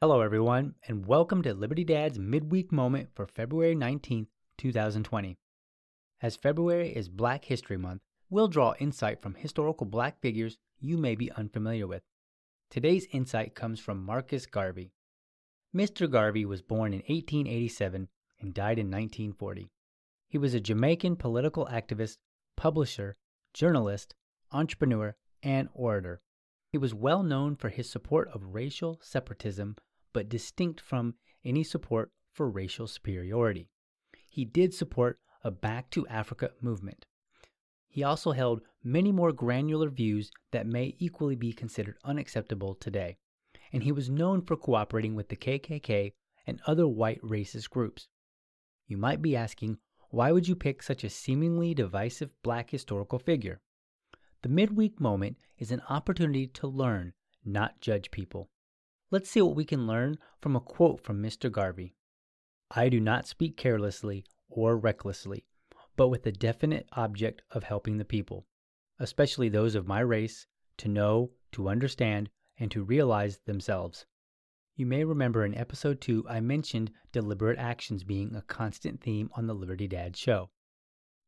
Hello, everyone, and welcome to Liberty Dad's midweek moment for February 19th, 2020. As February is Black History Month, we'll draw insight from historical black figures you may be unfamiliar with. Today's insight comes from Marcus Garvey. Mr. Garvey was born in 1887 and died in 1940. He was a Jamaican political activist, publisher, journalist, entrepreneur, and orator. He was well known for his support of racial separatism, but distinct from any support for racial superiority. He did support a Back to Africa movement. He also held many more granular views that may equally be considered unacceptable today, and he was known for cooperating with the KKK and other white racist groups. You might be asking, why would you pick such a seemingly divisive black historical figure? The midweek moment is an opportunity to learn, not judge people. Let's see what we can learn from a quote from Mr. Garvey I do not speak carelessly or recklessly, but with the definite object of helping the people, especially those of my race, to know, to understand, and to realize themselves. You may remember in episode 2 I mentioned deliberate actions being a constant theme on the Liberty Dad show.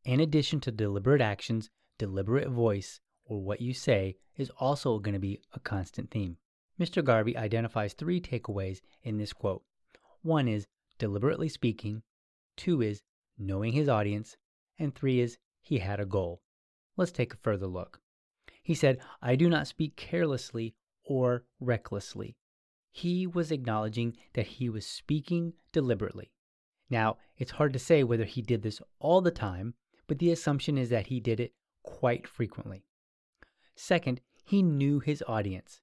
In addition to deliberate actions, deliberate voice, or what you say, is also going to be a constant theme. Mr. Garvey identifies three takeaways in this quote. One is deliberately speaking, two is knowing his audience, and three is he had a goal. Let's take a further look. He said, I do not speak carelessly or recklessly. He was acknowledging that he was speaking deliberately. Now, it's hard to say whether he did this all the time, but the assumption is that he did it quite frequently. Second, he knew his audience.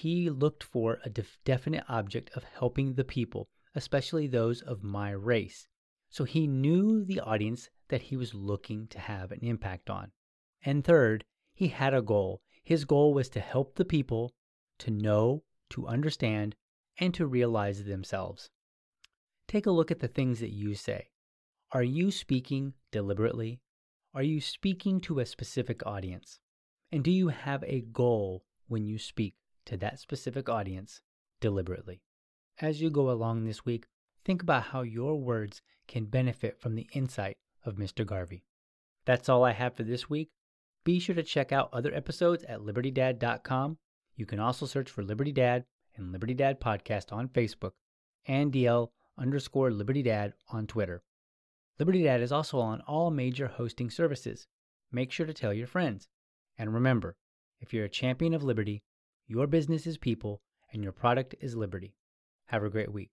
He looked for a def- definite object of helping the people, especially those of my race. So he knew the audience that he was looking to have an impact on. And third, he had a goal. His goal was to help the people to know, to understand, and to realize themselves. Take a look at the things that you say. Are you speaking deliberately? Are you speaking to a specific audience? And do you have a goal when you speak to that specific audience deliberately? As you go along this week, think about how your words can benefit from the insight of Mr. Garvey. That's all I have for this week. Be sure to check out other episodes at libertydad.com. You can also search for Liberty Dad and Liberty Dad Podcast on Facebook and DL underscore Liberty Dad on Twitter. Liberty Dad is also on all major hosting services. Make sure to tell your friends. And remember, if you're a champion of liberty, your business is people and your product is liberty. Have a great week.